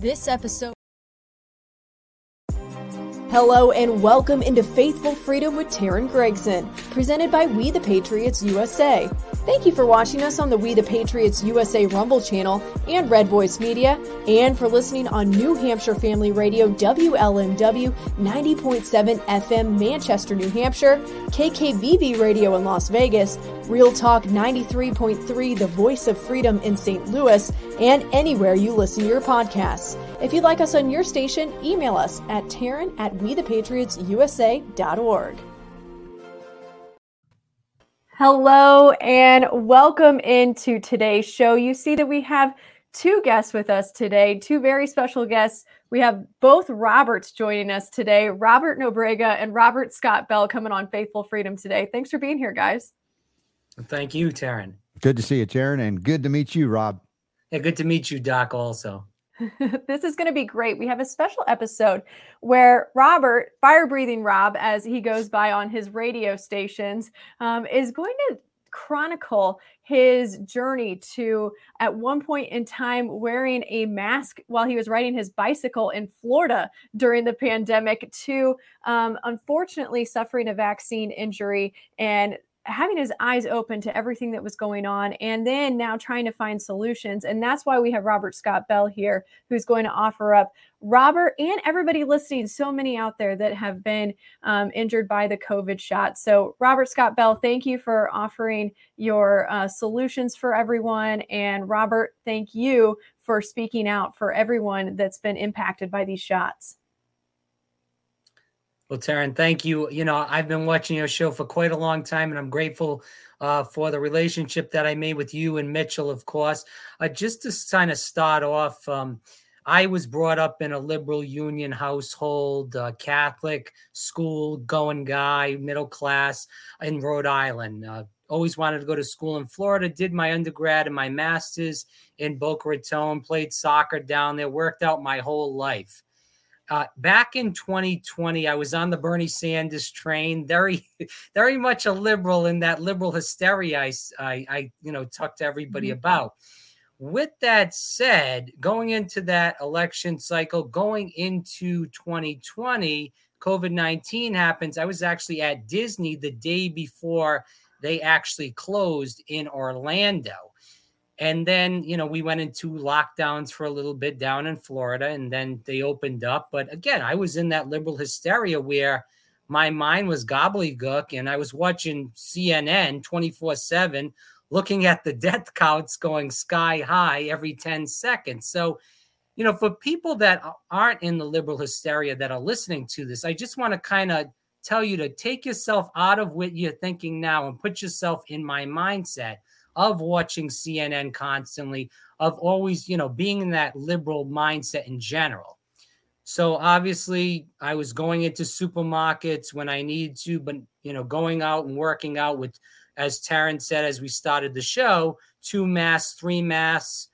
This episode. Hello and welcome into Faithful Freedom with Teryn Gregson, presented by We the Patriots USA. Thank you for watching us on the We the Patriots USA Rumble channel and Red Voice Media, and for listening on New Hampshire Family Radio WLMW 90.7 FM Manchester, New Hampshire, KKVV Radio in Las Vegas, Real Talk 93.3 The Voice of Freedom in St. Louis, and anywhere you listen to your podcasts. If you'd like us on your station, email us at Teryn at WeThePatriotsUSA.org. Hello and welcome into today's show. You see that we have two guests with us today, two very special guests. We have both Roberts joining us today, Robert Nobrega and Robert Scott Bell coming on Faithful Freedom today. Thanks for being here, guys. Thank you, Teryn. Good to see you, Teryn, and good to meet you, Rob. Yeah, good to meet you, Doc, also. this is going to be great. We have a special episode where Robert, fire breathing Rob, as he goes by on his radio stations, um, is going to chronicle his journey to at one point in time wearing a mask while he was riding his bicycle in Florida during the pandemic to um, unfortunately suffering a vaccine injury and having his eyes open to everything that was going on and then now trying to find solutions. And that's why we have Robert Scott Bell here, who's going to offer up Robert and everybody listening, so many out there that have been um, injured by the COVID shot. So, Robert Scott Bell, thank you for offering your uh, solutions for everyone. And, Robert, thank you for speaking out for everyone that's been impacted by these shots. Well, Teryn, thank you. You know, I've been watching your show for quite a long time, and I'm grateful uh, for the relationship that I made with you and Mitchell, of course. Uh, just to kind of start off, um, I was brought up in a liberal union household, uh, Catholic school going guy, middle class in Rhode Island. Uh, always wanted to go to school in Florida, did my undergrad and my master's in Boca Raton, played soccer down there, worked out my whole life. Uh, back in 2020, I was on the Bernie Sanders train, very, very much a liberal in that liberal hysteria I, I, I you know, talked to everybody mm-hmm. about. With that said, going into that election cycle, going into 2020, COVID 19 happens. I was actually at Disney the day before they actually closed in Orlando. And then, you know, we went into lockdowns for a little bit down in Florida and then they opened up. But again, I was in that liberal hysteria where my mind was gobbledygook and I was watching CNN 24 7, looking at the death counts going sky high every 10 seconds. So, you know, for people that aren't in the liberal hysteria that are listening to this, I just want to kind of tell you to take yourself out of what you're thinking now and put yourself in my mindset of watching CNN constantly, of always, you know, being in that liberal mindset in general. So obviously, I was going into supermarkets when I needed to, but you know, going out and working out with, as Teryn said as we started the show, two masks, three masks,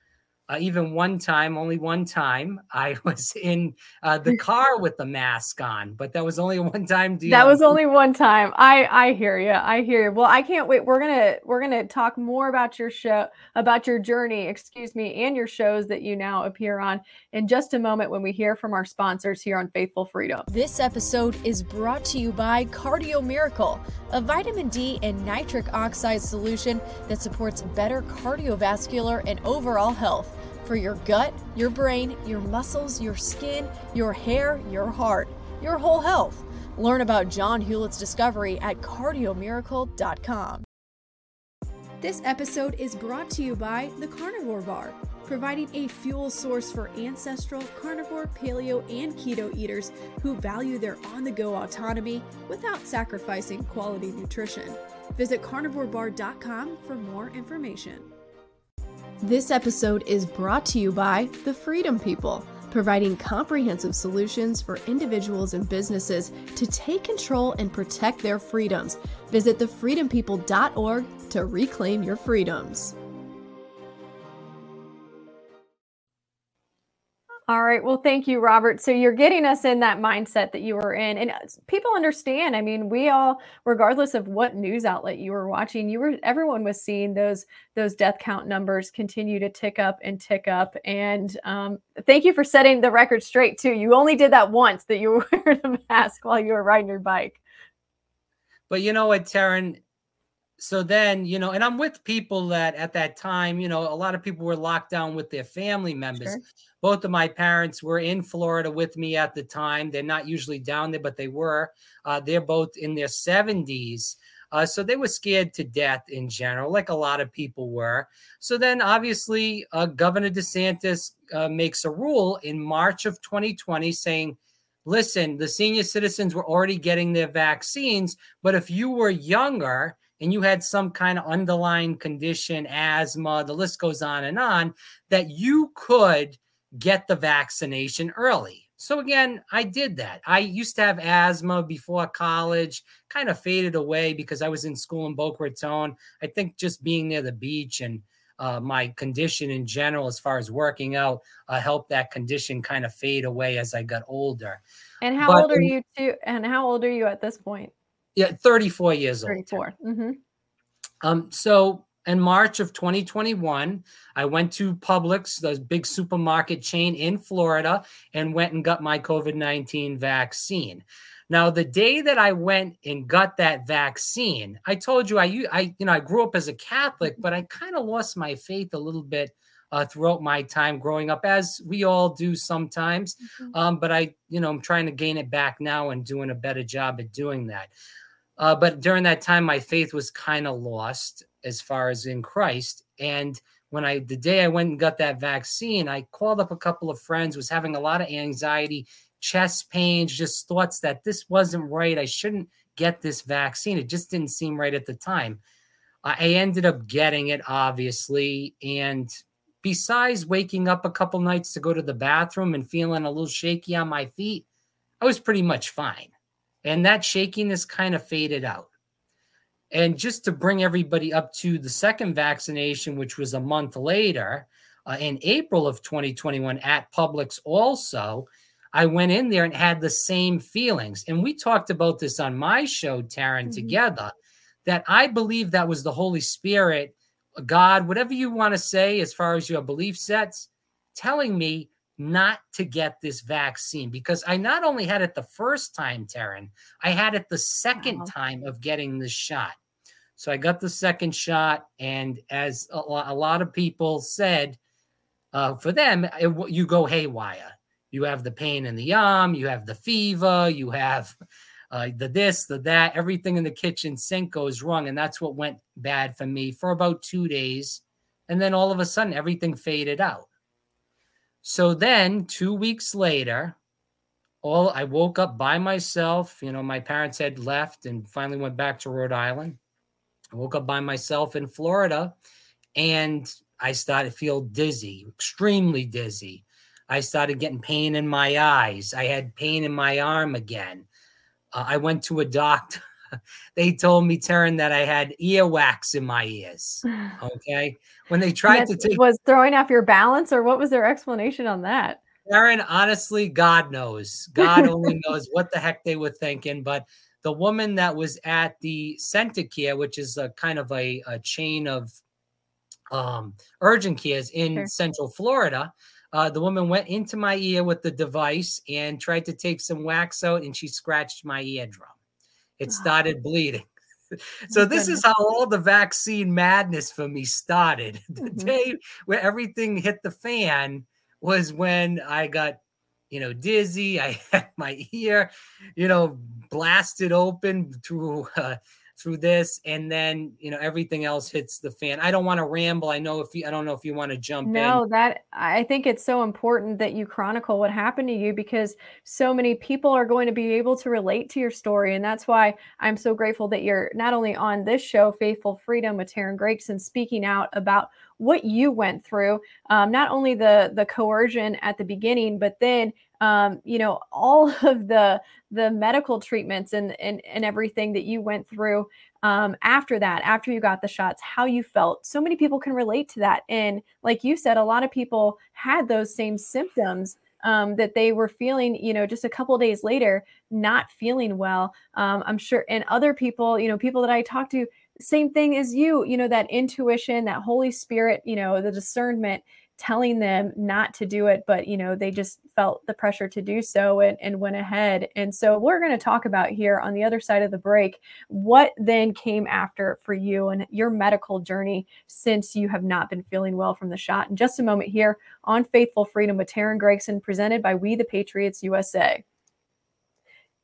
uh, even one time, only one time, I was in uh, the car with the mask on, but that was only one time. Deal. That was only one time. I I hear you. I hear you. Well, I can't wait. We're gonna we're gonna talk more about your show, about your journey, excuse me, and your shows that you now appear on in just a moment when we hear from our sponsors here on Faithful Freedom. This episode is brought to you by Cardio Miracle, a vitamin D and nitric oxide solution that supports better cardiovascular and overall health for your gut, your brain, your muscles, your skin, your hair, your heart, your whole health. Learn about John Hewlett's discovery at cardiomiracle.com. This episode is brought to you by the Carnivore Bar, providing a fuel source for ancestral, carnivore, paleo, and keto eaters who value their on the go autonomy without sacrificing quality nutrition. Visit carnivorebar.com for more information. This episode is brought to you by the Freedom People, providing comprehensive solutions for individuals and businesses to take control and protect their freedoms. Visit thefreedompeople.org to reclaim your freedoms. All right. Well, thank you, Robert. So you're getting us in that mindset that you were in. And uh, people understand. I mean, we all, regardless of what news outlet you were watching, you were everyone was seeing those those death count numbers continue to tick up and tick up. And um, thank you for setting the record straight too. You only did that once that you wore the mask while you were riding your bike. But you know what, Teryn, so then you know and i'm with people that at that time you know a lot of people were locked down with their family members. Sure. both of my parents were in florida with me at the time. They're not usually down there but they were. Uh, they're both in their 70s uh, so they were scared to death in general like a lot of people were. So then obviously uh, governor desantis uh, makes a rule in march of 2020 saying listen the senior citizens were already getting their vaccines but if you were younger and you had some kind of underlying condition, asthma, the list goes on and on, that you could get the vaccination early. So again, I did that. I used to have asthma before college, kind of faded away because I was in school in Boca Raton. I think just being near the beach and uh, my condition in general, as far as working out, uh, helped that condition kind of fade away as I got older. And how but, old are you too? And how old are you at this point? Yeah, 34 years 34. old. 34. Mm-hmm. Um, so in March of 2021, I went to Publix, the big supermarket chain in Florida, and went and got my COVID 19 vaccine. Now, the day that I went and got that vaccine, I told you I, I you know, I grew up as a Catholic, but I kind of lost my faith a little bit uh, throughout my time growing up, as we all do sometimes. Mm-hmm. Um, but I, you know, I'm trying to gain it back now and doing a better job at doing that. Uh, but during that time, my faith was kind of lost as far as in Christ. And when I, the day I went and got that vaccine, I called up a couple of friends, was having a lot of anxiety, chest pains, just thoughts that this wasn't right. I shouldn't get this vaccine. It just didn't seem right at the time. I ended up getting it, obviously. And besides waking up a couple nights to go to the bathroom and feeling a little shaky on my feet, I was pretty much fine and that shakiness kind of faded out. And just to bring everybody up to the second vaccination, which was a month later, uh, in April of 2021 at Publix, also, I went in there and had the same feelings. And we talked about this on my show, Teryn, mm-hmm. together, that I believe that was the Holy Spirit, God, whatever you want to say as far as your belief sets, telling me not to get this vaccine because I not only had it the first time, Teryn, I had it the second wow. time of getting the shot. So I got the second shot, and as a, a lot of people said, uh, for them, it, you go haywire. You have the pain in the arm, you have the fever, you have uh, the this, the that, everything in the kitchen sink goes wrong, and that's what went bad for me for about two days, and then all of a sudden everything faded out. So then, two weeks later, all I woke up by myself. You know, my parents had left and finally went back to Rhode Island. I woke up by myself in Florida, and I started to feel dizzy, extremely dizzy. I started getting pain in my eyes. I had pain in my arm again. Uh, I went to a doctor. they told me, Teryn, that I had earwax in my ears. Okay when they tried to take was throwing off your balance, or what was their explanation on that? Aaron, honestly, God knows. God only knows what the heck they were thinking. But the woman that was at the CentraCare, which is a kind of a, a chain of um, urgent cares in sure. Central Florida, uh, the woman went into my ear with the device and tried to take some wax out, and she scratched my eardrum. It started bleeding. so this is how all the vaccine madness for me started. The mm-hmm. day where everything hit the fan was when I got, you know, dizzy. I had my ear, you know, blasted open through uh, through this and then you know everything else hits the fan i don't want to ramble i know if you i don't know if you want to jump no in. that i think it's so important that you chronicle what happened to you because so many people are going to be able to relate to your story and that's why i'm so grateful that you're not only on this show faithful freedom with teryn gregson speaking out about what you went through um, not only the the coercion at the beginning but then um, you know all of the the medical treatments and and, and everything that you went through um, after that after you got the shots how you felt so many people can relate to that and like you said a lot of people had those same symptoms um, that they were feeling, you know, just a couple days later, not feeling well. Um, I'm sure, and other people, you know, people that I talked to, same thing as you, you know, that intuition, that Holy Spirit, you know, the discernment telling them not to do it, but you know, they just felt the pressure to do so and, and went ahead. And so we're going to talk about here on the other side of the break what then came after for you and your medical journey since you have not been feeling well from the shot. In just a moment here on Faithful Freedom with Teryn Gregson, presented by We the Patriots USA.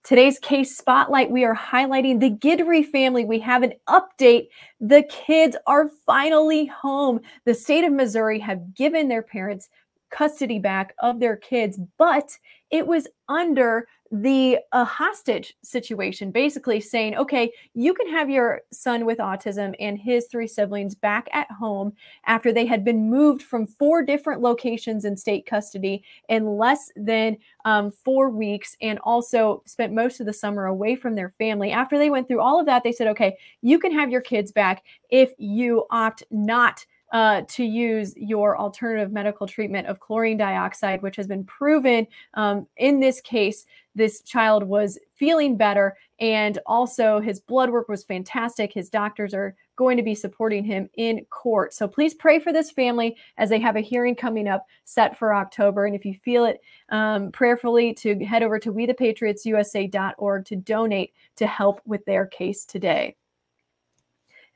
Today's case spotlight, we are highlighting the Guidry family. We have an update. The kids are finally home. The state of Missouri have given their parents custody back of their kids, but it was under the a hostage situation basically saying okay you can have your son with autism and his three siblings back at home after they had been moved from four different locations in state custody in less than um, four weeks and also spent most of the summer away from their family. After they went through all of that they said okay you can have your kids back if you opt not uh, to use your alternative medical treatment of chlorine dioxide, which has been proven um, in this case. This child was feeling better, and also his blood work was fantastic. His doctors are going to be supporting him in court. So please pray for this family as they have a hearing coming up set for October. And if you feel it um, prayerfully, to head over to wethepatriotsusa.org to donate to help with their case today.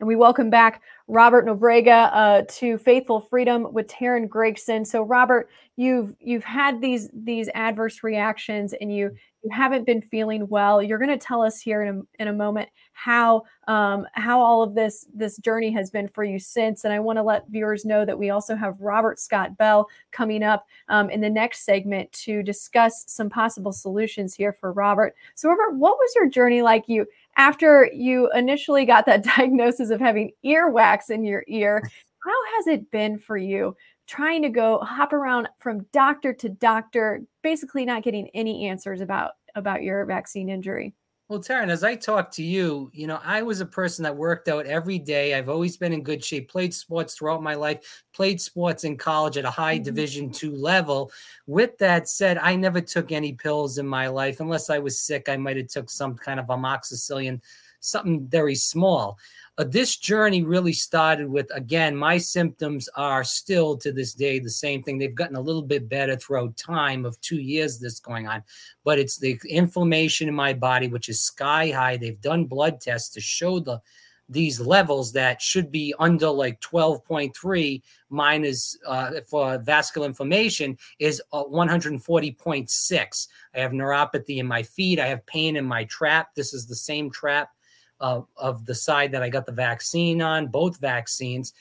And we welcome back Robert Nobrega uh, to Faithful Freedom with Teryn Gregson. So, Robert, you've you've had these these adverse reactions, and you you haven't been feeling well. You're going to tell us here in a, in a moment how um, how all of this this journey has been for you since. And I want to let viewers know that we also have Robert Scott Bell coming up um, in the next segment to discuss some possible solutions here for Robert. So, Robert, what was your journey like? You after you initially got that diagnosis of having earwax in your ear, how has it been for you trying to go hop around from doctor to doctor, basically not getting any answers about about your vaccine injury? Well, Teryn, as I talk to you, you know, I was a person that worked out every day. I've always been in good shape, played sports throughout my life, played sports in college at a high mm-hmm. division two level. With that said, I never took any pills in my life. Unless I was sick, I might have took some kind of amoxicillin, something very small. Uh, this journey really started with again my symptoms are still to this day the same thing. They've gotten a little bit better throughout time of two years this going on but it's the inflammation in my body which is sky high. They've done blood tests to show the these levels that should be under like 12.3 minus uh, for vascular inflammation is uh, 140.6 i have neuropathy in my feet. I have pain in my trap. This is the same trap of, of the side that I got the vaccine on, both vaccines.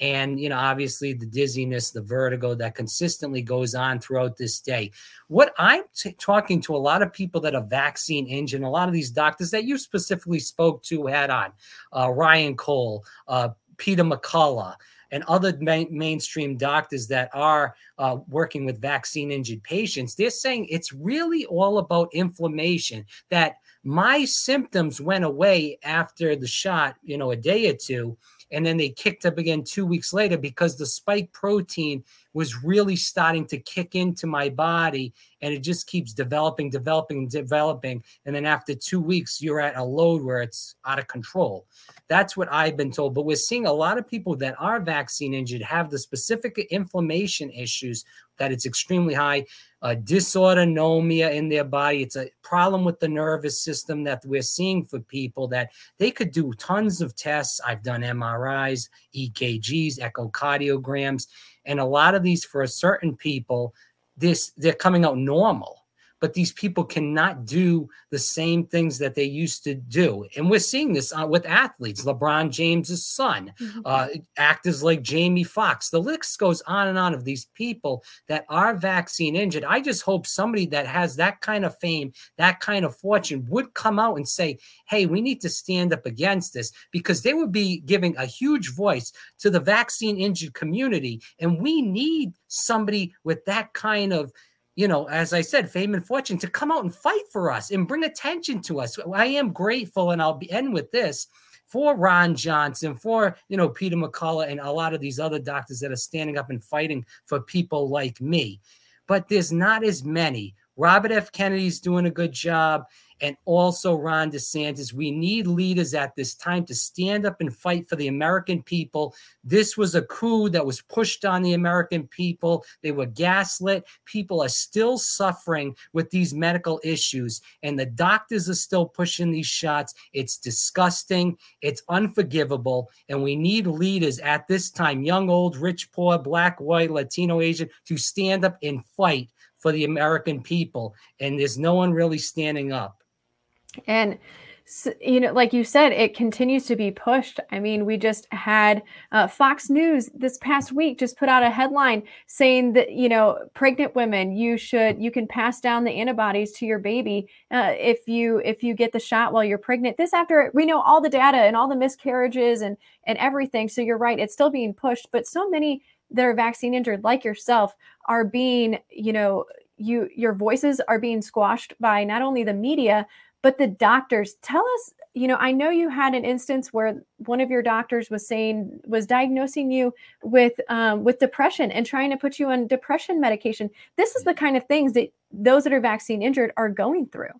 And, you know, obviously the dizziness, the vertigo that consistently goes on throughout this day. What I'm t- talking to a lot of people that are vaccine injured, a lot of these doctors that you specifically spoke to had on uh, Ryan Cole, uh, Peter McCullough, and other mainstream doctors that are uh, working with vaccine injured patients, they're saying it's really all about inflammation. That my symptoms went away after the shot, you know, a day or two. And then they kicked up again two weeks later because the spike protein was really starting to kick into my body and it just keeps developing, developing, developing. And then after two weeks, you're at a load where it's out of control. That's what I've been told. But we're seeing a lot of people that are vaccine injured have the specific inflammation issues that it's extremely high, uh, dysautonomia in their body. It's a problem with the nervous system that we're seeing for people that they could do tons of tests. I've done MRIs, EKGs, echocardiograms, and a lot of these for certain people, this they're coming out normal but these people cannot do the same things that they used to do. And we're seeing this uh, with athletes, LeBron James's son, mm-hmm. uh, actors like Jamie Foxx. The list goes on and on of these people that are vaccine injured. I just hope somebody that has that kind of fame, that kind of fortune would come out and say, hey, we need to stand up against this because they would be giving a huge voice to the vaccine injured community. And we need somebody with that kind of you know, as I said, fame and fortune to come out and fight for us and bring attention to us. I am grateful, and I'll be end with this for Ron Johnson, for you know Peter McCullough, and a lot of these other doctors that are standing up and fighting for people like me. but there's not as many. Robert F. Kennedy's doing a good job and also Ron DeSantis. We need leaders at this time to stand up and fight for the American people. This was a coup that was pushed on the American people. They were gaslit. People are still suffering with these medical issues, and the doctors are still pushing these shots. It's disgusting. It's unforgivable. And we need leaders at this time young, old, rich, poor, black, white, Latino, Asian to stand up and fight for the American people. And there's no one really standing up. And you know, like you said, it continues to be pushed. I mean, we just had uh, Fox News this past week just put out a headline saying that you know, pregnant women, you should you can pass down the antibodies to your baby uh, if you if you get the shot while you're pregnant. This after we know all the data and all the miscarriages and and everything. So you're right, it's still being pushed, but so many that are vaccine injured, like yourself, are being you know you your voices are being squashed by not only the media but the doctors. Tell us you know i know you had an instance where one of your doctors was saying was diagnosing you with um, with depression and trying to put you on depression medication. This is the kind of things that those that are vaccine injured are going through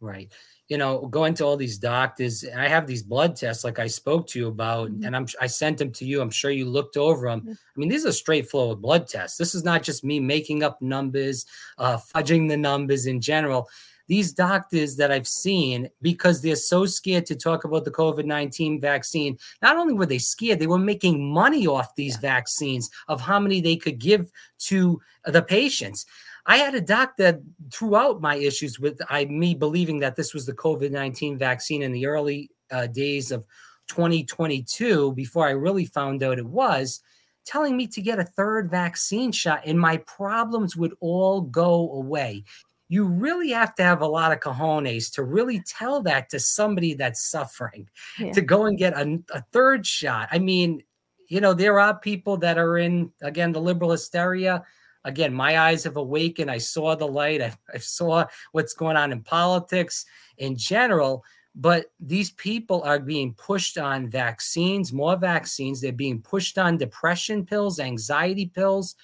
right you know going to all these doctors and i have these blood tests like i spoke to you about mm-hmm. and i'm i sent them to you i'm sure you looked over them mm-hmm. i mean these are straightforward blood tests this is not just me making up numbers uh fudging the numbers in general these doctors that I've seen, because they're so scared to talk about the COVID 19 vaccine, not only were they scared, they were making money off these yeah. vaccines of how many they could give to the patients. I had a doctor throughout my issues with I me believing that this was the COVID 19 vaccine in the early uh, days of 2022 before I really found out it was telling me to get a third vaccine shot and my problems would all go away you really have to have a lot of cojones to really tell that to somebody that's suffering yeah. to go and get a, a, third shot. I mean, you know, there are people that are in, again, the liberal hysteria. Again, my eyes have awakened. I saw the light. I, I saw what's going on in politics in general. But these people are being pushed on vaccines, more vaccines. They're being pushed on depression pills, anxiety pills.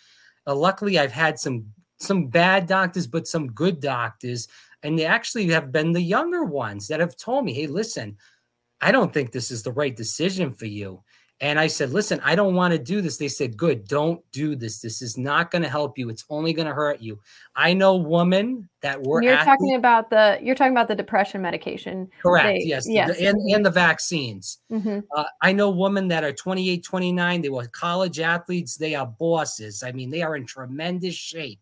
Uh, luckily, I've had some some bad doctors, but some good doctors. And they actually have been the younger ones that have told me, hey, listen, I don't think this is the right decision for you. And I said, listen, I don't want to do this. They said, good, don't do this. This is not going to help you. It's only going to hurt you. I know women that were. You're athletes. talking about the. You're talking about the depression medication. Correct. They, yes. Yes. And, and the vaccines. Mm-hmm. Uh, I know women that are 28, 29. They were college athletes. They are bosses. I mean, they are in tremendous shape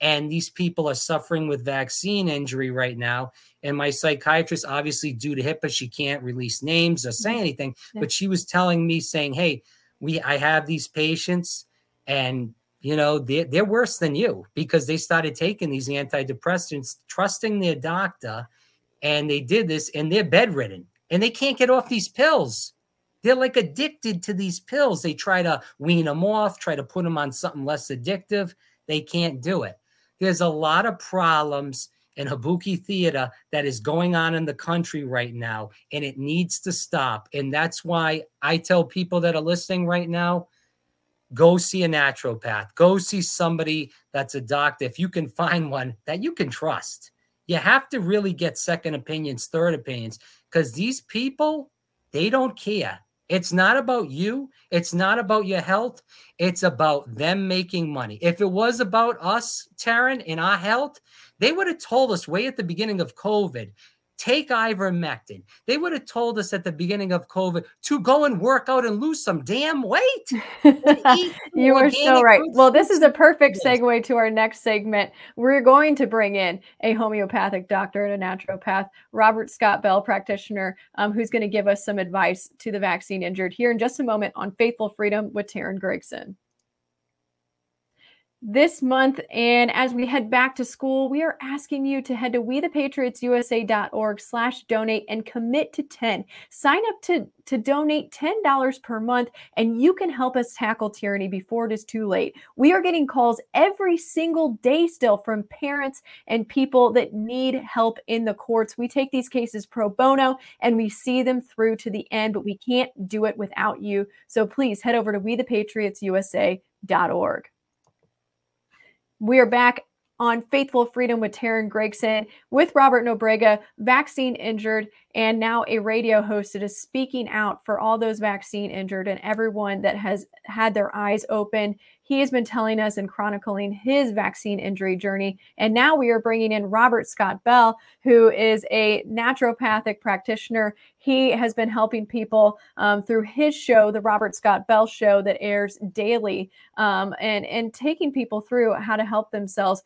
and these people are suffering with vaccine injury right now and my psychiatrist obviously due to hipaa she can't release names or say mm-hmm. anything but she was telling me saying hey we i have these patients and you know they're, they're worse than you because they started taking these antidepressants trusting their doctor and they did this and they're bedridden and they can't get off these pills. They're like addicted to these pills. They try to wean them off try to put them on something less addictive. They can't do it. There's a lot of problems in Kabuki theater that is going on in the country right now, and it needs to stop. And that's why I tell people that are listening right now go see a naturopath, go see somebody that's a doctor. If you can find one that you can trust, you have to really get second opinions, third opinions, because these people, they don't care. It's not about you. It's not about your health. It's about them making money. If it was about us, Teryn, in our health, they would have told us way at the beginning of COVID take ivermectin. They would have told us at the beginning of COVID to go and work out and lose some damn weight. you are so right. Well, this is a perfect segue to our next segment. We're going to bring in a homeopathic doctor and a naturopath, Robert Scott Bell, practitioner, um, who's going to give us some advice to the vaccine injured here in just a moment on Faithful Freedom with Teryn Gregson this month. And as we head back to school, we are asking you to head to wethepatriotsusa.org slash donate and commit to 10. Sign up to, to donate $10 per month and you can help us tackle tyranny before it is too late. We are getting calls every single day still from parents and people that need help in the courts. We take these cases pro bono and we see them through to the end, but we can't do it without you. So please head over to wethepatriotsusa.org. We are back on Faithful Freedom with Teryn Gregson, with Robert Nobrega, vaccine injured, and now a radio host that is speaking out for all those vaccine injured and everyone that has had their eyes open. He has been telling us and chronicling his vaccine injury journey. And now we are bringing in Robert Scott Bell, who is a naturopathic practitioner. He has been helping people um, through his show, the Robert Scott Bell Show, that airs daily, um, and, and taking people through how to help themselves.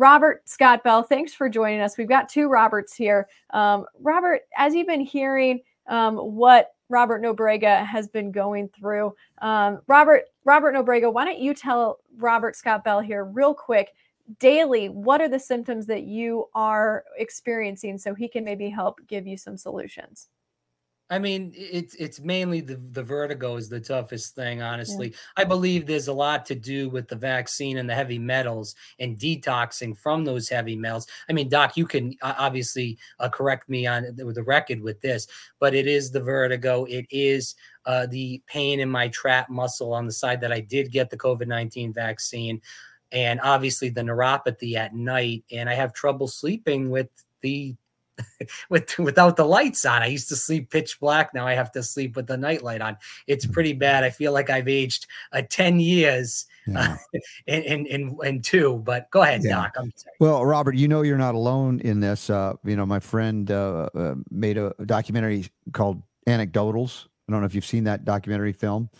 Robert Scott Bell, thanks for joining us. We've got two Roberts here. Um, Robert, as you've been hearing um, what Robert Nobrega has been going through, um, Robert Robert Nobrega, why don't you tell Robert Scott Bell here real quick, daily, what are the symptoms that you are experiencing, so he can maybe help give you some solutions. I mean, it's it's mainly the the vertigo is the toughest thing, honestly. Yeah. I believe there's a lot to do with the vaccine and the heavy metals and detoxing from those heavy metals. I mean, Doc, you can obviously uh, correct me on the, the record with this, but it is the vertigo. It is uh, the pain in my trap muscle on the side that I did get the COVID nineteen vaccine, and obviously the neuropathy at night. And I have trouble sleeping with the with without the lights on. I used to sleep pitch black. Now I have to sleep with the nightlight on. It's mm. pretty bad. I feel like I've aged uh, 10 years yeah. uh, in, in, in, in, two, but go ahead, yeah. Doc. I'm sorry. Well, Robert, you know, you're not alone in this. Uh, you know, my friend uh, uh, made a documentary called Anecdotals. I don't know if you've seen that documentary film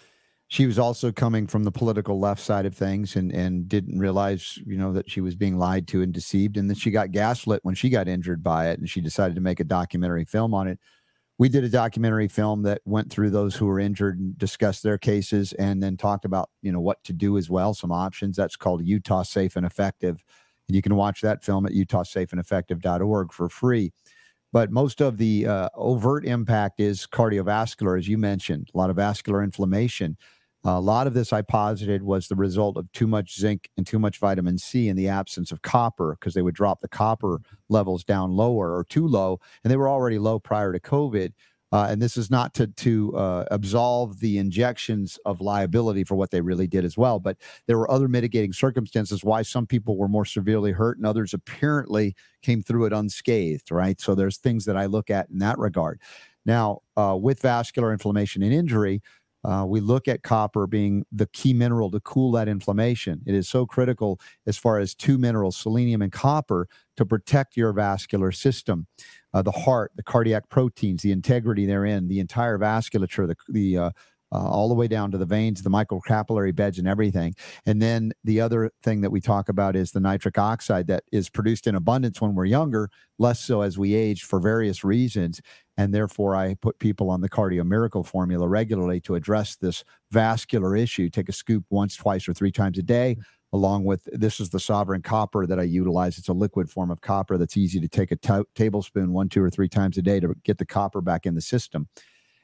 she was also coming from the political left side of things and and didn't realize you know that she was being lied to and deceived. And then she got gaslit when she got injured by it and she decided to make a documentary film on it. We did a documentary film that went through those who were injured and discussed their cases and then talked about you know what to do as well some options. That's called utah safe and effective. And you can watch that film at utahsafeandeffective.org for free. But most of the uh, overt impact is cardiovascular as you mentioned a lot of vascular inflammation a lot of this I posited was the result of too much zinc and too much vitamin C in the absence of copper because they would drop the copper levels down lower or too low, and they were already low prior to COVID. Uh, and this is not to to uh, absolve the injections of liability for what they really did as well, but there were other mitigating circumstances why some people were more severely hurt and others apparently came through it unscathed. Right, so there's things that I look at in that regard. Now, uh, with vascular inflammation and injury, uh, we look at copper being the key mineral to cool that inflammation. It is so critical as far as two minerals, selenium and copper, to protect your vascular system, uh, the heart, the cardiac proteins, the integrity therein, the entire vasculature, the, the uh, uh, all the way down to the veins, the microcapillary beds, and everything. And then the other thing that we talk about is the nitric oxide that is produced in abundance when we're younger, less so as we age for various reasons. And therefore, I put people on the Cardio Miracle formula regularly to address this vascular issue. Take a scoop once, twice, or three times a day. Along with this is the sovereign copper that I utilize. It's a liquid form of copper that's easy to take a t- tablespoon one, two, or three times a day to get the copper back in the system.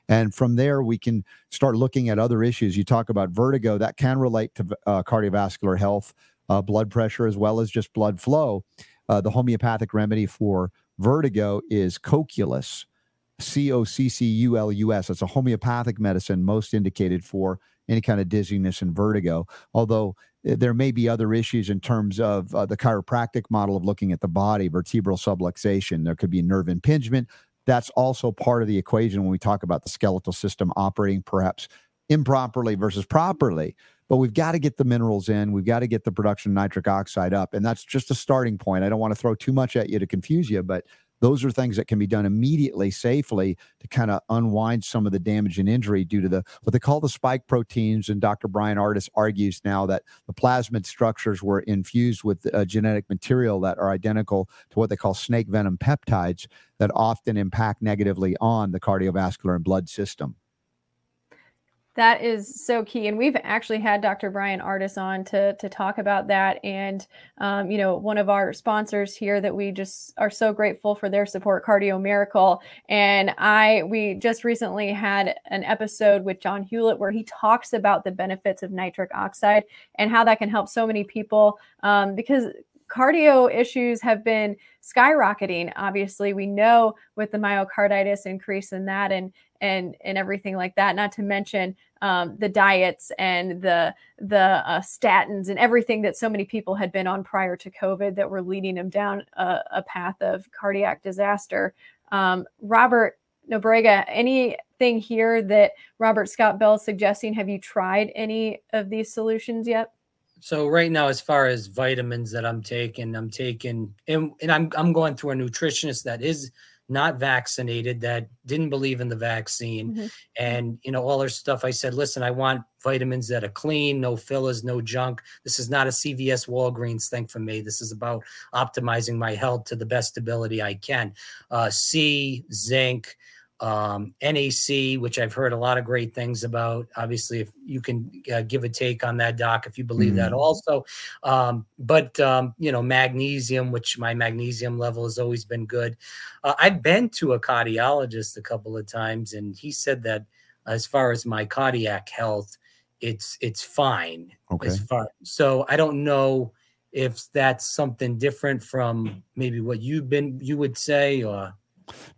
And from there, we can start looking at other issues. You talk about vertigo, that can relate to uh, cardiovascular health, uh, blood pressure, as well as just blood flow. Uh, the homeopathic remedy for vertigo is Cocculus, C O C C U L U S. It's a homeopathic medicine most indicated for any kind of dizziness and vertigo. Although eh, there may be other issues in terms of uh, the chiropractic model of looking at the body, vertebral subluxation. There could be nerve impingement, that's also part of the equation when we talk about the skeletal system operating perhaps improperly versus properly. But we've got to get the minerals in. We've got to get the production of nitric oxide up. And that's just a starting point. I don't want to throw too much at you to confuse you, but those are things that can be done immediately safely to kind of unwind some of the damage and injury due to the what they call the spike proteins and dr bryan ardis argues now that the plasmid structures were infused with uh, genetic material that are identical to what they call snake venom peptides that often impact negatively on the cardiovascular and blood system that is so key, and we've actually had Dr. bryan Ardis on to to talk about that. And um, you know, one of our sponsors here that we just are so grateful for their support, Cardio Miracle. And I we just recently had an episode with John Hewlett where he talks about the benefits of nitric oxide and how that can help so many people um, because cardio issues have been skyrocketing. Obviously, we know with the myocarditis increase in that and and and everything like that. Not to mention um, the diets and the the uh, statins and everything that so many people had been on prior to COVID that were leading them down a, a path of cardiac disaster. Um, Robert Nobrega, anything here that Robert Scott Bell is suggesting? Have you tried any of these solutions yet? So right now, as far as vitamins that I'm taking, I'm taking and, and I'm I'm going through a nutritionist that is not vaccinated that didn't believe in the vaccine. Mm-hmm. and you know all her stuff i said listen i want vitamins that are clean no fillers no junk. This is not a cvs walgreens thing for me. This is about optimizing my health to the best ability i can. Uh, c zinc um, NAC, which I've heard a lot of great things about. Obviously, if you can uh, give a take on that, Doc, if you believe mm. that also. Um, but, um, you know, magnesium, which my magnesium level has always been good. Uh, I've been to a cardiologist a couple of times, and he said that as far as my cardiac health, it's it's fine. Okay. As far so I don't know if that's something different from maybe what you've been you would say or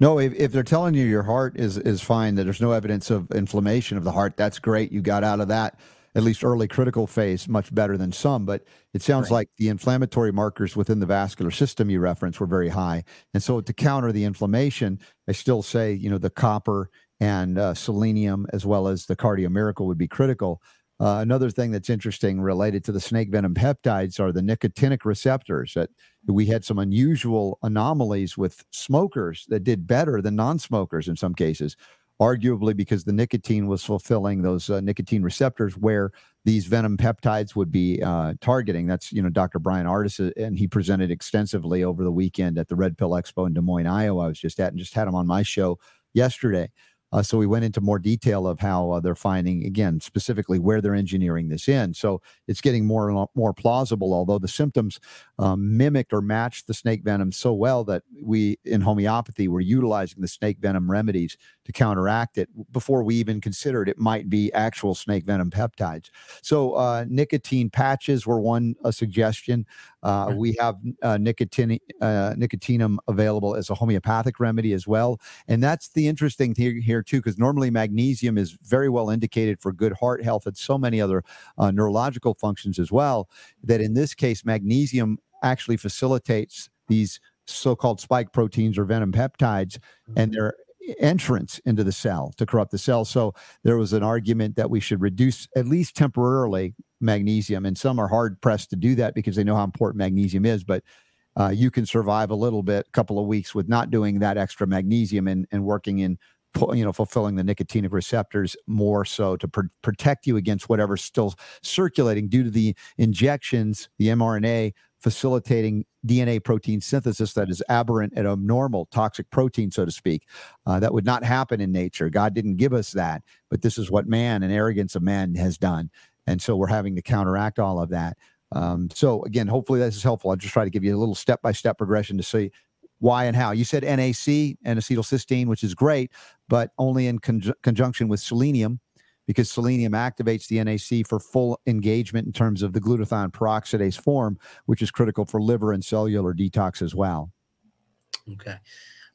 no, if, if they're telling you your heart is is fine, that there's no evidence of inflammation of the heart, that's great. You got out of that at least early critical phase much better than some. But it sounds right. like the inflammatory markers within the vascular system you referenced were very high. And so to counter the inflammation, I still say you know the copper and uh, selenium as well as the cardio miracle would be critical. Uh, another thing that's interesting related to the snake venom peptides are the nicotinic receptors. That we had some unusual anomalies with smokers that did better than non-smokers in some cases, arguably because the nicotine was fulfilling those uh, nicotine receptors where these venom peptides would be uh, targeting. That's you know Dr. bryan Ardis, uh, and he presented extensively over the weekend at the Red Pill Expo in Des Moines, Iowa. I was just at and just had him on my show yesterday. Uh, so we went into more detail of how uh, they're finding, again, specifically where they're engineering this in. So it's getting more and more plausible, although the symptoms um, mimicked or matched the snake venom so well that we, in homeopathy, were utilizing the snake venom remedies to counteract it before we even considered it might be actual snake venom peptides. So uh, nicotine patches were one a suggestion. Uh, we have uh, nicotine, uh, nicotinum available as a homeopathic remedy as well. And that's the interesting thing here, too, because normally magnesium is very well indicated for good heart health and so many other uh, neurological functions as well. That in this case, magnesium actually facilitates these so-called spike proteins or venom peptides and mm-hmm. their entrance into the cell to corrupt the cell. So there was an argument that we should reduce at least temporarily magnesium, and some are hard pressed to do that because they know how important magnesium is. But uh, you can survive a little bit, a couple of weeks with not doing that extra magnesium and, and working in, you know, fulfilling the nicotinic receptors more so to pr- protect you against whatever's still circulating due to the injections, the mRNA facilitating DNA protein synthesis that is aberrant and abnormal, toxic protein, so to speak. Uh, that would not happen in nature. God didn't give us that, but this is what man and arrogance of man has done. And so we're having to counteract all of that. Um, so again, hopefully this is helpful. I'll just try to give you a little step by step progression to see why and how. You said NAC and acetylcysteine, which is great, but only in conjunction with selenium, because selenium activates the NAC for full engagement in terms of the glutathione peroxidase form, which is critical for liver and cellular detox as well. Okay.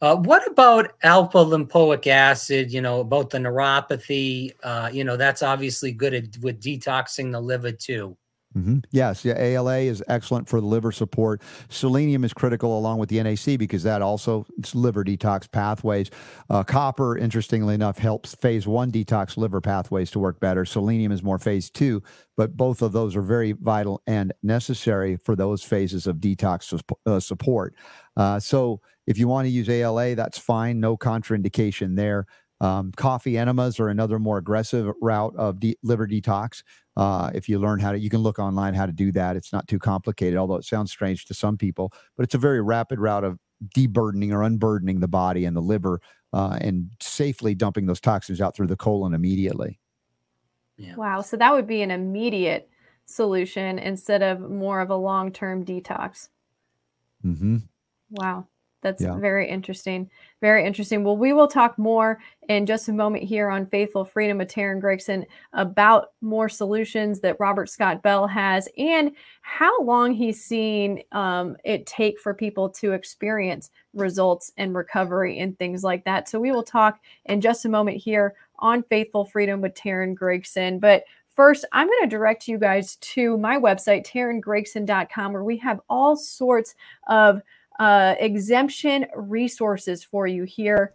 Uh, what about alpha lipoic acid? You know, about the neuropathy. Uh, you know, that's obviously good at, with detoxing the liver too. Mm-hmm. Yes, yeah, ALA is excellent for liver support. Selenium is critical along with the NAC because that also liver detox pathways. Uh, copper, interestingly enough, helps phase one detox liver pathways to work better. Selenium is more phase two, but both of those are very vital and necessary for those phases of detox uh, support. Uh, so if you want to use ALA, that's fine. No contraindication there. Um, coffee enemas are another more aggressive route of de- liver detox. Uh, if you learn how to, you can look online how to do that. It's not too complicated, although it sounds strange to some people, but it's a very rapid route of deburdening or unburdening the body and the liver uh, and safely dumping those toxins out through the colon immediately. Yeah. Wow. So that would be an immediate solution instead of more of a long term detox. Mm-hmm. Wow. That's yeah. very interesting. Very interesting. Well, we will talk more in just a moment here on Faithful Freedom with Teryn Gregson about more solutions that Robert Scott Bell has and how long he's seen um, it take for people to experience results and recovery and things like that. So we will talk in just a moment here on Faithful Freedom with Teryn Gregson. But First, I'm going to direct you guys to my website, teryngregson.com, where we have all sorts of uh, exemption resources for you here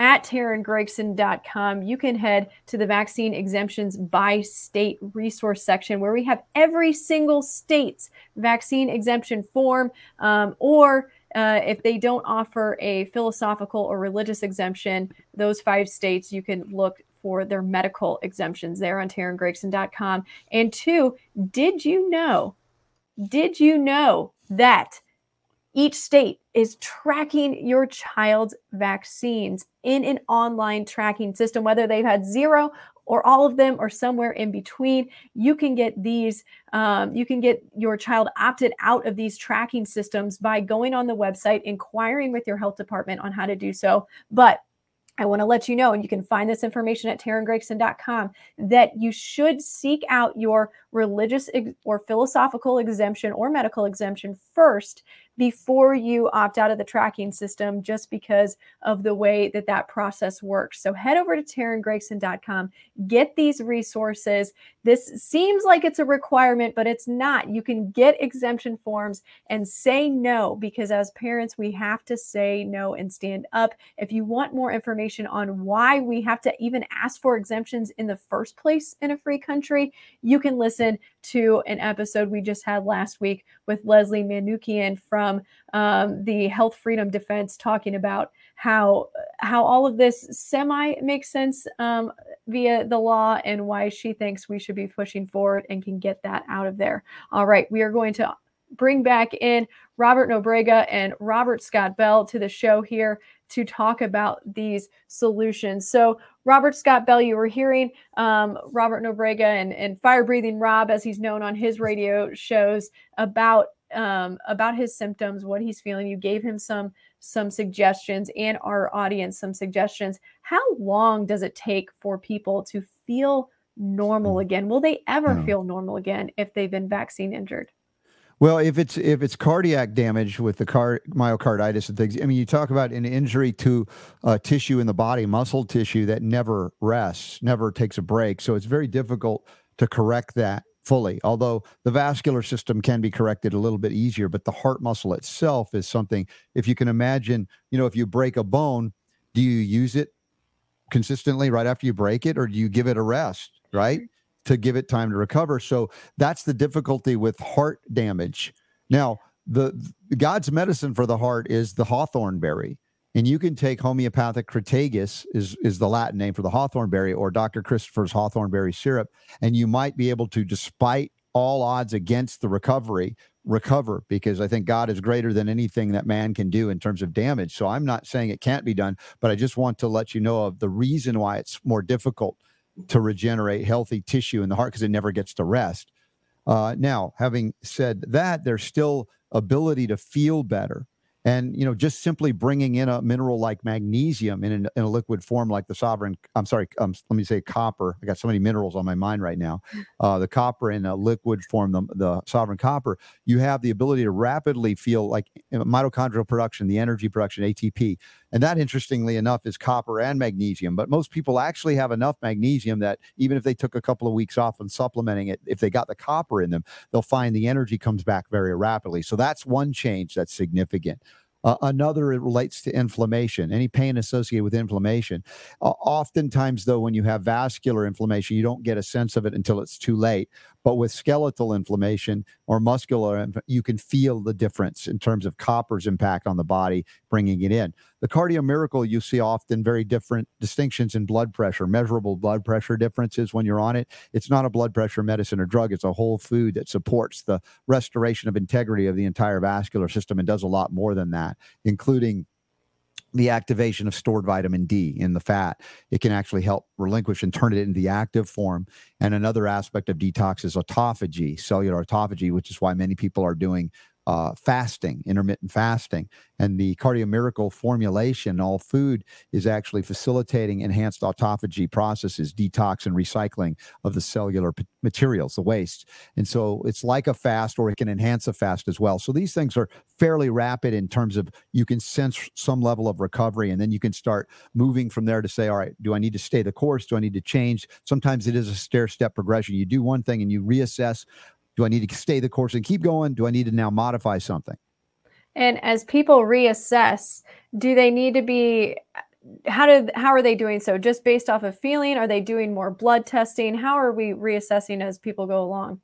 at teryngregson.com. You can head to the vaccine exemptions by state resource section where we have every single state's vaccine exemption form um, or uh, if they don't offer a philosophical or religious exemption, those five states, you can look for their medical exemptions there on teryngregson.com. And two, did you know, did you know that each state is tracking your child's vaccines in an online tracking system, whether they've had zero or all of them or somewhere in between. You can get these, um, you can get your child opted out of these tracking systems by going on the website, inquiring with your health department on how to do so. But I want to let you know, and you can find this information at teryngregson.com, that you should seek out your religious ex- or philosophical exemption or medical exemption first before you opt out of the tracking system just because of the way that that process works. So head over to teryngregson.com, get these resources. This seems like it's a requirement, but it's not. You can get exemption forms and say no because as parents, we have to say no and stand up. If you want more information on why we have to even ask for exemptions in the first place in a free country, you can listen to an episode we just had last week with Leslie Manookian from um, the Health Freedom Defense, talking about how how all of this semi makes sense um, via the law and why she thinks we should be pushing forward and can get that out of there. All right, we are going to bring back in Robert Nobrega and Robert Scott Bell to the show here to talk about these solutions. So, Robert Scott Bell, you were hearing um, Robert Nobrega and, and Fire Breathing Rob, as he's known on his radio shows, about um, about his symptoms, what he's feeling. You gave him some some suggestions and our audience some suggestions. How long does it take for people to feel normal mm. again? Will they ever no. feel normal again if they've been vaccine injured? Well, if it's if it's cardiac damage with the car myocarditis and things, I mean, you talk about an injury to uh, tissue in the body, muscle tissue that never rests, never takes a break. So it's very difficult to correct that fully. Although the vascular system can be corrected a little bit easier, but the heart muscle itself is something. If you can imagine, you know, if you break a bone, do you use it consistently right after you break it, or do you give it a rest? Mm-hmm. Right to give it time to recover. So that's the difficulty with heart damage. Now, the God's medicine for the heart is the hawthorn berry. And you can take homeopathic Crataegus is is the Latin name for the hawthorn berry or Dr. Christopher's hawthorn berry syrup and you might be able to despite all odds against the recovery recover because I think God is greater than anything that man can do in terms of damage. So I'm not saying it can't be done, but I just want to let you know of the reason why it's more difficult to regenerate healthy tissue in the heart because it never gets to rest. Uh, now, having said that, there's still ability to feel better. And, you know, just simply bringing in a mineral like magnesium in, an, in a liquid form like the sovereign, I'm sorry, um, let me say copper. I got so many minerals on my mind right now. Uh, the copper in a liquid form, the, the sovereign copper, you have the ability to rapidly feel like mitochondrial production, the energy production, ATP. And that, interestingly enough, is copper and magnesium. But most people actually have enough magnesium that even if they took a couple of weeks off and supplementing it, if they got the copper in them, they'll find the energy comes back very rapidly. So that's one change that's significant. Uh, another relates to inflammation, any pain associated with inflammation. Uh, oftentimes, though, when you have vascular inflammation, you don't get a sense of it until it's too late. But with skeletal inflammation or muscular, you can feel the difference in terms of copper's impact on the body, bringing it in. The cardio miracle, you see often very different distinctions in blood pressure, measurable blood pressure differences when you're on it. It's not a blood pressure medicine or drug, it's a whole food that supports the restoration of integrity of the entire vascular system and does a lot more than that, including the activation of stored vitamin D in the fat. It can actually help relinquish and turn it into the active form. And another aspect of detox is autophagy, cellular autophagy, which is why many people are doing uh, fasting, intermittent fasting, and the cardiomiracle formulation, all food is actually facilitating enhanced autophagy processes, detox and recycling of the cellular p- materials, the waste. And so it's like a fast, or it can enhance a fast as well. So these things are fairly rapid in terms of you can sense some level of recovery, and then you can start moving from there to say, all right, do I need to stay the course? Do I need to change? Sometimes it is a stair step progression. You do one thing and you reassess. Do I need to stay the course and keep going? Do I need to now modify something? And as people reassess, do they need to be how did how are they doing so? Just based off of feeling? Are they doing more blood testing? How are we reassessing as people go along?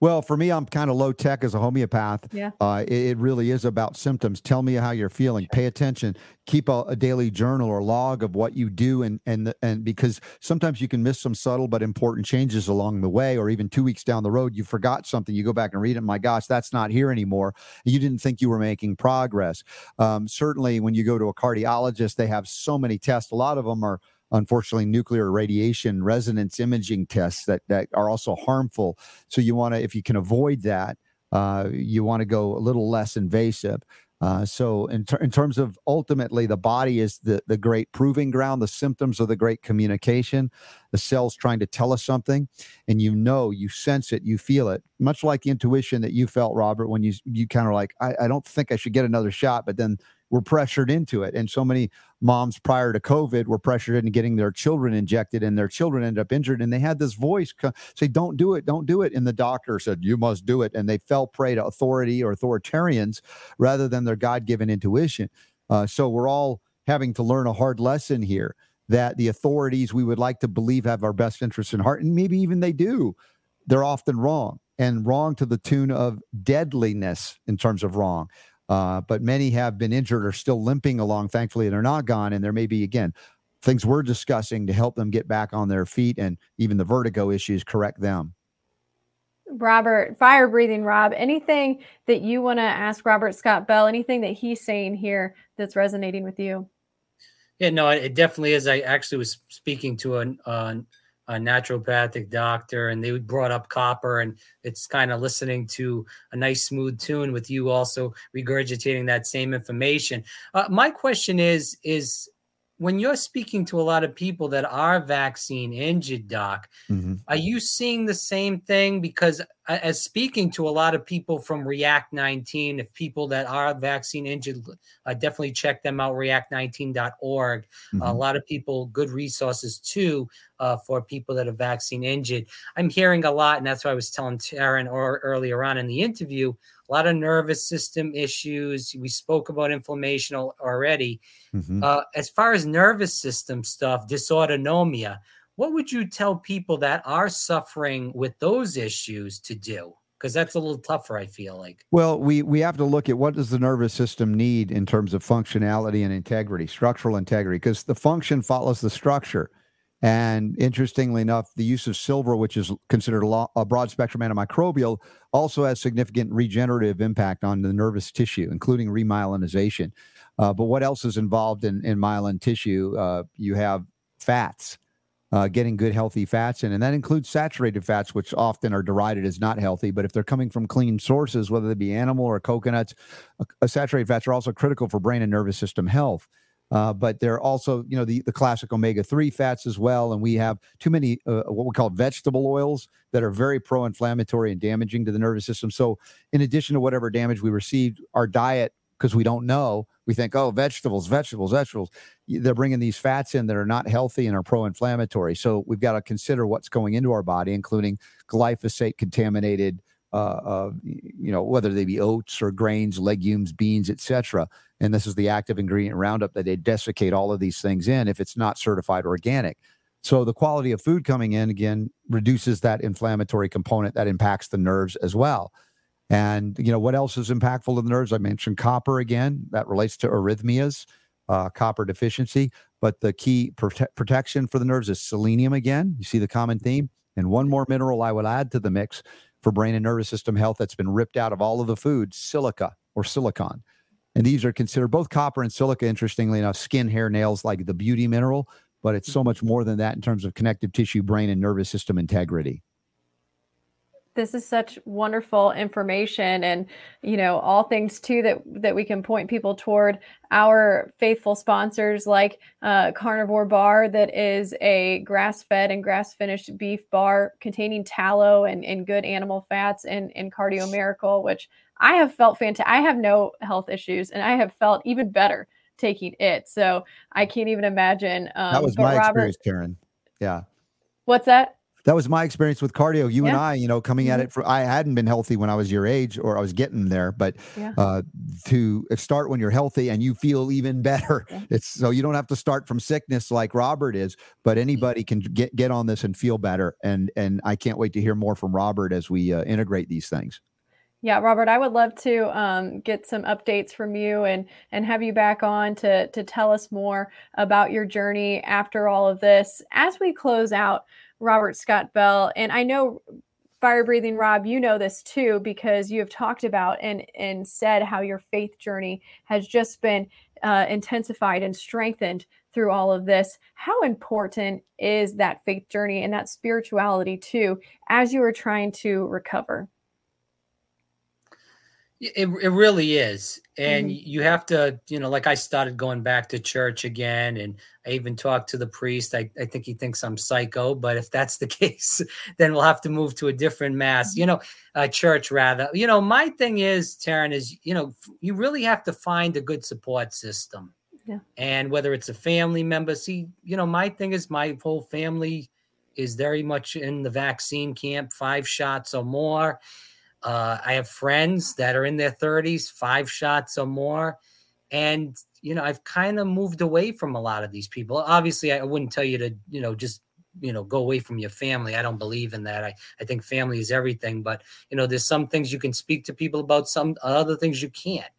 Well, for me, I'm kind of low tech as a homeopath. Yeah. Uh, it, it, really is about symptoms. Tell me how you're feeling. Pay attention. Keep a, a, daily journal or log of what you do, and and and because sometimes you can miss some subtle but important changes along the way, or even two weeks down the road, you forgot something. You go back and read it. My gosh, that's not here anymore. You didn't think you were making progress. Um, certainly, when you go to a cardiologist, they have so many tests. A lot of them are unfortunately nuclear radiation resonance imaging tests that that are also harmful. So you want to, if you can avoid that, uh, you want to go a little less invasive. Uh, so in, ter- in terms of ultimately the body is the, the great proving ground the symptoms are the great communication the cells trying to tell us something and you know you sense it you feel it much like intuition that you felt robert when you you kind of like I, I don't think i should get another shot but then we're pressured into it. And so many moms prior to COVID were pressured into getting their children injected, and their children ended up injured. And they had this voice say, Don't do it, don't do it. And the doctor said, You must do it. And they fell prey to authority or authoritarians rather than their God given intuition. Uh, so we're all having to learn a hard lesson here that the authorities we would like to believe have our best interests in heart, and maybe even they do, they're often wrong and wrong to the tune of deadliness in terms of wrong. Uh, but many have been injured or still limping along. Thankfully, they're not gone. And there may be, again, things we're discussing to help them get back on their feet and even the vertigo issues correct them. Robert, fire breathing Rob, anything that you want to ask Robert Scott Bell, anything that he's saying here that's resonating with you? Yeah, no, it definitely is. I actually was speaking to an, uh, a naturopathic doctor and they brought up copper and it's kind of listening to a nice smooth tune with you also regurgitating that same information. Uh, my question is is when you're speaking to a lot of people that are vaccine injured, Doc, mm-hmm. are you seeing the same thing? Because as speaking to a lot of people from React 19, if people that are vaccine injured, uh, definitely check them out, react19.org. Mm-hmm. A lot of people, good resources too uh, for people that are vaccine injured. I'm hearing a lot, and that's why I was telling Teryn or earlier on in the interview, a lot of nervous system issues. We spoke about inflammation already. Mm-hmm. Uh, as far as nervous system stuff, dysautonomia, what would you tell people that are suffering with those issues to do? Because that's a little tougher, I feel like. Well, we we have to look at what does the nervous system need in terms of functionality and integrity, structural integrity, because the function follows the structure. And interestingly enough, the use of silver, which is considered a, broad spectrum antimicrobial, also has significant regenerative impact on the nervous tissue, including remyelinization. Uh, but what else is involved in, in myelin tissue? Uh, you have fats, uh, getting good, healthy fats in, and that includes saturated fats, which often are derided as not healthy. But if they're coming from clean sources, whether they be animal or coconuts, uh, saturated fats are also critical for brain and nervous system health. Uh, but they're also, you know, the, the classic omega 3 fats as well. And we have too many, uh, what we call vegetable oils that are very pro inflammatory and damaging to the nervous system. So, in addition to whatever damage we received, our diet, because we don't know, we think, oh, vegetables, vegetables, vegetables. They're bringing these fats in that are not healthy and are pro inflammatory. So, we've got to consider what's going into our body, including glyphosate contaminated uh, uh, you know, whether they be oats or grains, legumes, beans, etc. And this is the active ingredient Roundup that they desiccate all of these things in if it's not certified organic. So the quality of food coming in again reduces that inflammatory component that impacts the nerves as well. And you know what else is impactful to the nerves? I mentioned copper again. That relates to arrhythmias, uh, copper deficiency. But the key prote- protection for the nerves is selenium again. You see the common theme. And one more mineral I would add to the mix for brain and nervous system health that's been ripped out of all of the foods, silica or silicon. And these are considered both copper and silica, interestingly enough, skin, hair, nails, like the beauty mineral, but it's mm-hmm. so much more than that in terms of connective tissue, brain, and nervous system integrity. This is such wonderful information and you know all things too that that we can point people toward our faithful sponsors like uh, carnivore bar that is a grass-fed and grass-finished beef bar containing tallow and, and good animal fats and, and cardio miracle which i have felt fantastic i have no health issues and i have felt even better taking it. So i can't even imagine um, that was my Robert, experience karen. Yeah. What's that that was my experience with cardio. You yeah. and I, you know, coming mm-hmm. at it for I hadn't been healthy when I was your age, or I was getting there, but yeah. uh, to start when you're healthy and you feel even better. Yeah. It's so you don't have to start from sickness like Robert is, but anybody can get get on this and feel better. And and I can't wait to hear more from Robert as we uh, integrate these things. Yeah, Robert, I would love to um, get some updates from you and and have you back on to to tell us more about your journey after all of this. As we close out, Robert Scott Bell. And I know fire breathing Rob, you know this too because you have talked about and and said how your faith journey has just been uh, intensified and strengthened through all of this. How important is that faith journey and that spirituality too as you are trying to recover? It, it really is. And mm-hmm. you have to, you know, like I started going back to church again. And I even talked to the priest. I, I think he thinks I'm psycho, but if that's the case, then we'll have to move to a different mass, you know, a church rather. You know, my thing is, Teryn, is, you know, you really have to find a good support system. Yeah. And whether it's a family member, see, you know, my thing is my whole family is very much in the vaccine camp, five shots or more uh, I have friends that are in their 30s, five shots or more. And, you know, I've kind of moved away from a lot of these people. Obviously, I wouldn't tell you to, you know, just, you know, go away from your family. I don't believe in that. I, I think family is everything. But, you know, there's some things you can speak to people about, some other things you can't.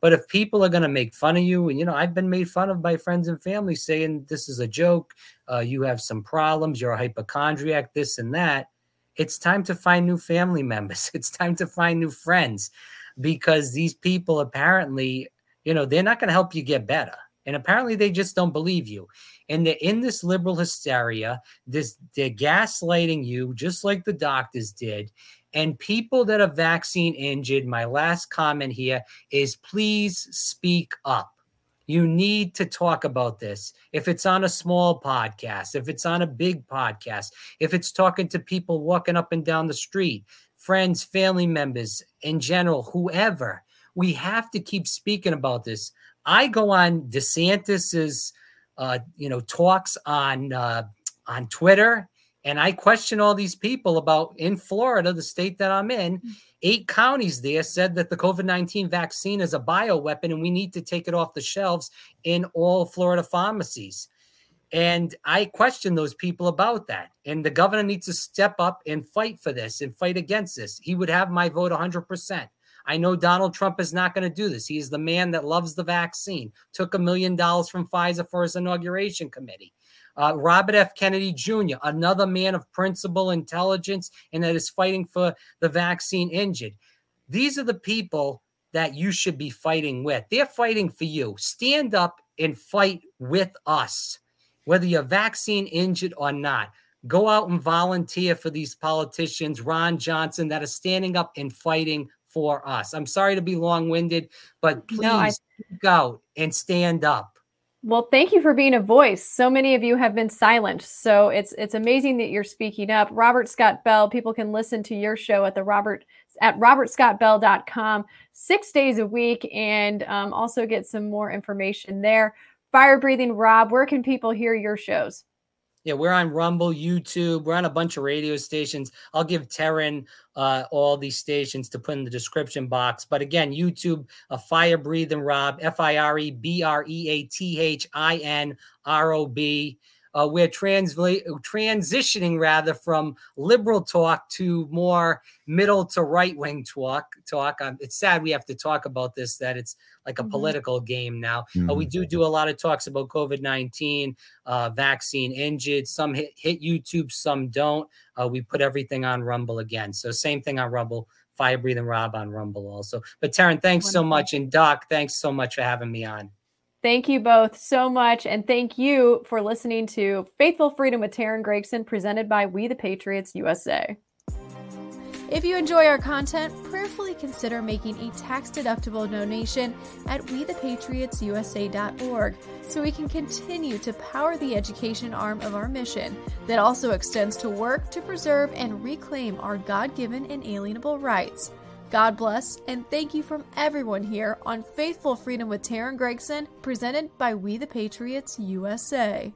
But if people are going to make fun of you, and you know, I've been made fun of by friends and family saying this is a joke, uh, you have some problems, you're a hypochondriac, this and that it's time to find new family members. It's time to find new friends because these people apparently, you know, they're not going to help you get better. And apparently they just don't believe you. And they're in this liberal hysteria. This they're gaslighting you just like the doctors did. And people that are vaccine injured, my last comment here is please speak up. You need to talk about this. If it's on a small podcast, if it's on a big podcast, if it's talking to people walking up and down the street, friends, family members, in general, whoever, we have to keep speaking about this. I go on DeSantis's, uh, you know, talks on uh, on Twitter, and I question all these people about in Florida, the state that I'm in. Mm. Eight counties there said that the COVID 19 vaccine is a bioweapon and we need to take it off the shelves in all Florida pharmacies. And I question those people about that. And the governor needs to step up and fight for this and fight against this. He would have my vote 100%. I know Donald Trump is not going to do this. He is the man that loves the vaccine, took a million dollars from Pfizer for his inauguration committee. Uh, Robert F. Kennedy Jr., another man of principle, intelligence, and that is fighting for the vaccine injured. These are the people that you should be fighting with. They're fighting for you. Stand up and fight with us, whether you're vaccine injured or not. Go out and volunteer for these politicians, Ron Johnson, that are standing up and fighting for us. I'm sorry to be long winded, but please no, I- go out and stand up. Well, thank you for being a voice. So many of you have been silent. So it's it's amazing that you're speaking up. Robert Scott Bell, people can listen to your show at the Robert at robertscottbell.com six days a week and um, also get some more information there. Fire breathing Rob, where can people hear your shows? Yeah, we're on Rumble, YouTube. We're on a bunch of radio stations. I'll give Teryn uh, all these stations to put in the description box. But again, YouTube, a fire breathing Rob, F I R E B R E A T H I N R O B. Uh, we're translate transitioning rather from liberal talk to more middle to right wing talk. Talk. Um, it's sad we have to talk about this. That it's like a mm-hmm. political game now. Mm-hmm. Uh, we do do a lot of talks about COVID nineteen, uh, vaccine injured. Some hit, hit YouTube, some don't. Uh, we put everything on Rumble again. So same thing on Rumble. Fire breathing Rob on Rumble also. But Teryn, thanks Wonderful. so much, and Doc, thanks so much for having me on. Thank you both so much. And thank you for listening to Faithful Freedom with Teryn Gregson, presented by We the Patriots USA. If you enjoy our content, prayerfully consider making a tax deductible donation at wethepatriotsusa.org so we can continue to power the education arm of our mission that also extends to work to preserve and reclaim our God given inalienable rights. God bless, and thank you from everyone here on Faithful Freedom with Teryn Gregson, presented by We the Patriots USA.